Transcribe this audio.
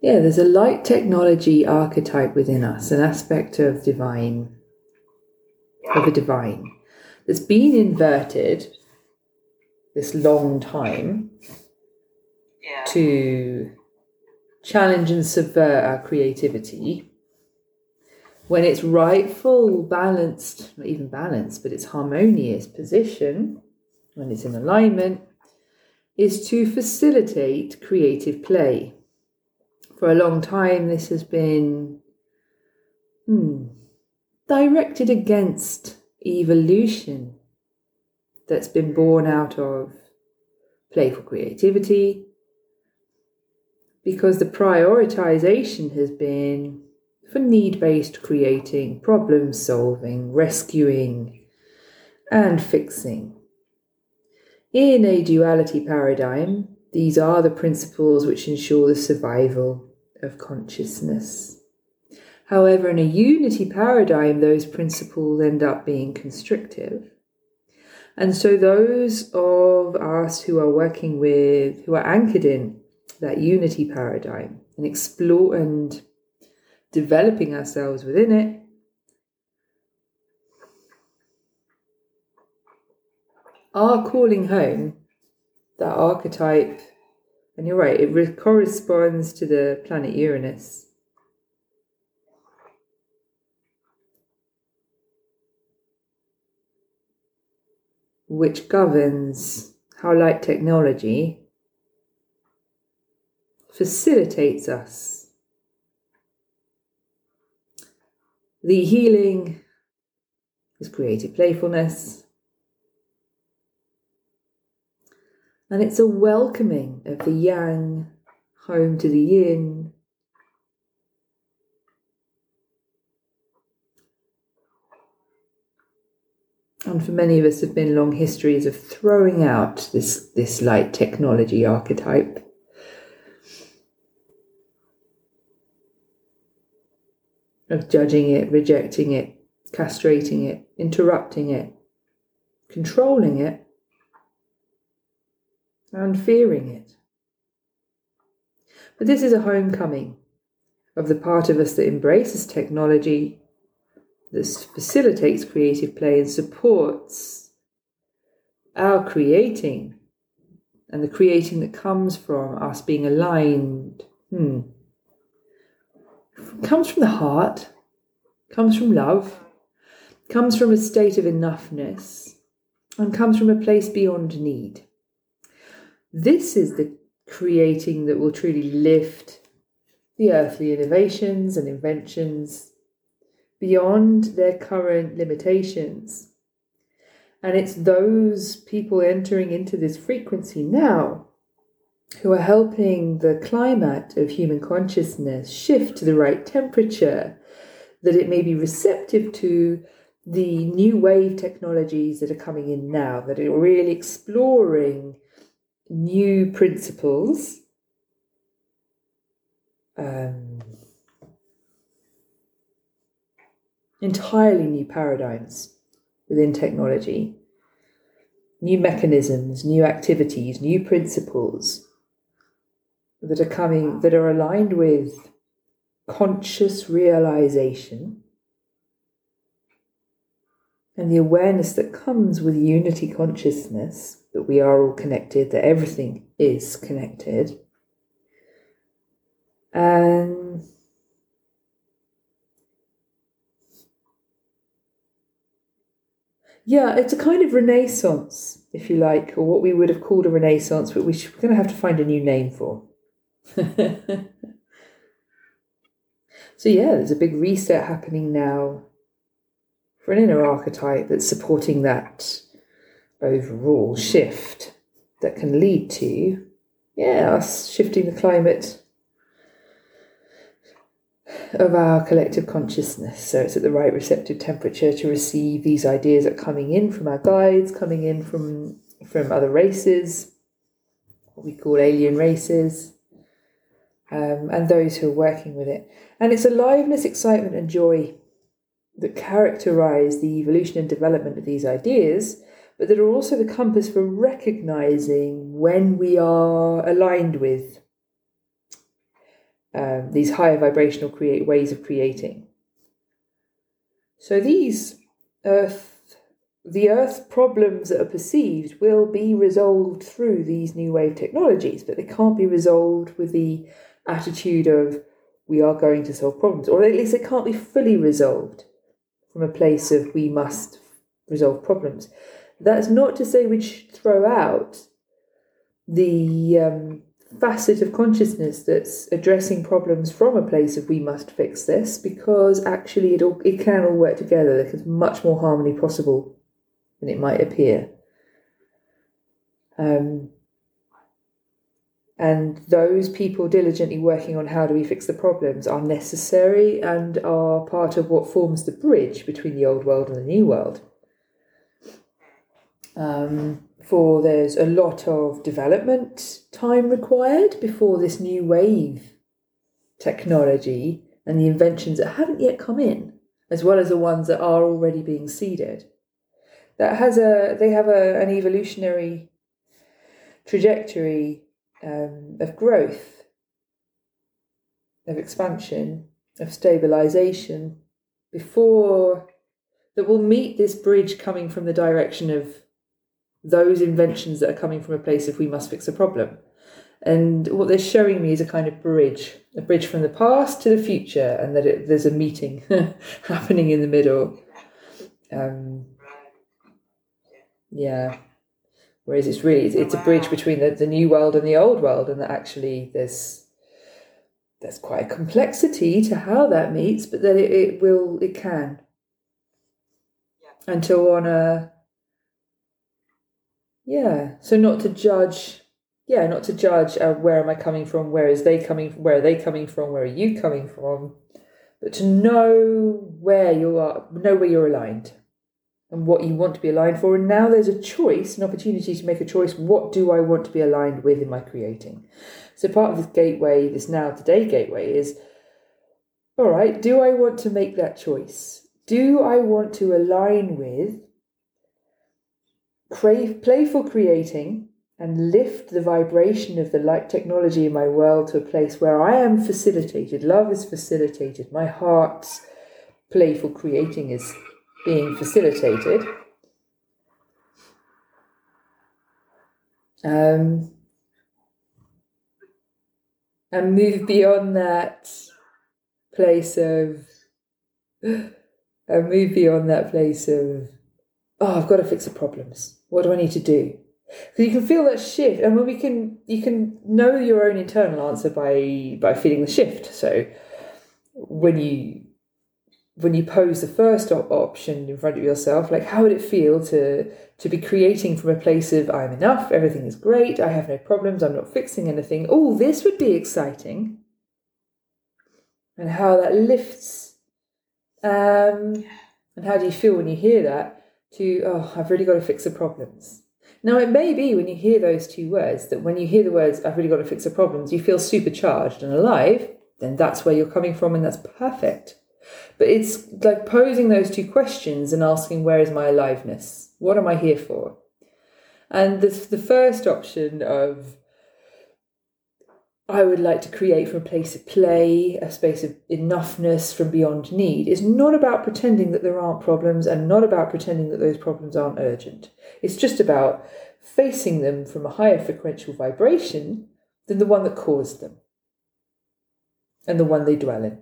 Yeah, there's a light technology archetype within us, an aspect of divine, of the divine, that's been inverted this long time Yeah. to challenge and subvert our creativity when its rightful, balanced, not even balanced, but its harmonious position, when it's in alignment, is to facilitate creative play. For a long time, this has been hmm, directed against evolution that's been born out of playful creativity, because the prioritization has been for need based creating, problem solving, rescuing, and fixing. In a duality paradigm, these are the principles which ensure the survival of consciousness. However, in a unity paradigm, those principles end up being constrictive. And so, those of us who are working with, who are anchored in that unity paradigm and explore and developing ourselves within it, are calling home that archetype. And you're right, it re- corresponds to the planet Uranus. Which governs how light technology facilitates us. The healing is creative playfulness, and it's a welcoming of the yang home to the yin. And for many of us, have been long histories of throwing out this, this light technology archetype. Of judging it, rejecting it, castrating it, interrupting it, controlling it, and fearing it. But this is a homecoming of the part of us that embraces technology, that facilitates creative play and supports our creating and the creating that comes from us being aligned. Hmm. Comes from the heart, comes from love, comes from a state of enoughness, and comes from a place beyond need. This is the creating that will truly lift the earthly innovations and inventions beyond their current limitations. And it's those people entering into this frequency now who are helping the climate of human consciousness shift to the right temperature, that it may be receptive to the new wave technologies that are coming in now, that are really exploring new principles. Um, entirely new paradigms within technology, new mechanisms, new activities, new principles that are coming, that are aligned with conscious realization and the awareness that comes with unity consciousness that we are all connected, that everything is connected. And yeah, it's a kind of renaissance, if you like, or what we would have called a renaissance, but we're going to have to find a new name for. so yeah, there's a big reset happening now for an inner archetype that's supporting that overall shift that can lead to, yeah, us shifting the climate of our collective consciousness. So it's at the right receptive temperature to receive these ideas that are coming in from our guides, coming in from from other races, what we call alien races, um, and those who are working with it. And it's aliveness, excitement, and joy that characterize the evolution and development of these ideas, but that are also the compass for recognizing when we are aligned with um, these higher vibrational create ways of creating. So these earth, the earth problems that are perceived will be resolved through these new wave technologies, but they can't be resolved with the attitude of we are going to solve problems, or at least it can't be fully resolved from a place of we must resolve problems. That's not to say we should throw out the um, facet of consciousness that's addressing problems from a place of we must fix this, because actually it all it can all work together. There's much more harmony possible than it might appear. Um, and those people diligently working on how do we fix the problems are necessary and are part of what forms the bridge between the old world and the new world. Um, for there's a lot of development time required before this new wave technology and the inventions that haven't yet come in, as well as the ones that are already being seeded. That has a they have a, an evolutionary trajectory um, of growth, of expansion, of stabilization before that will meet this bridge coming from the direction of those inventions that are coming from a place of we must fix a problem. And what they're showing me is a kind of bridge, a bridge from the past to the future, and that it, there's a meeting happening in the middle. Um, yeah. Whereas it's really it's, it's a bridge between the, the new world and the old world, and that actually there's there's quite a complexity to how that meets, but that it, it will it can. And to honor yeah, so not to judge yeah, not to judge uh, where am I coming from, where is they coming from, where are they coming from, where are you coming from, but to know where you are, know where you're aligned and what you want to be aligned for. And now there's a choice, an opportunity to make a choice. What do I want to be aligned with in my creating? So part of this gateway, this now today gateway is all right, do I want to make that choice? Do I want to align with crave, playful creating and lift the vibration of the light technology in my world to a place where I am facilitated? Love is facilitated. My heart's playful creating is being facilitated. Um, and move beyond that place of, and move beyond that place of, oh, I've got to fix the problems. What do I need to do? Because you can feel that shift, and when we can, you can know your own internal answer by by feeling the shift. So when you when you pose the first op- option in front of yourself, like how would it feel to to be creating from a place of I'm enough, everything is great, I have no problems, I'm not fixing anything. Oh, this would be exciting, and how that lifts. Um, and how do you feel when you hear that? To oh, I've really got to fix the problems. Now, it may be when you hear those two words that when you hear the words, I've really got to fix the problems, you feel supercharged and alive, then that's where you're coming from, and that's perfect. But it's like posing those two questions and asking, where is my aliveness? What am I here for? And the, the first option of, I would like to create from a place of play, a space of enoughness from beyond need, is not about pretending that there aren't problems and not about pretending that those problems aren't urgent. It's just about facing them from a higher frequential vibration than the one that caused them and the one they dwell in.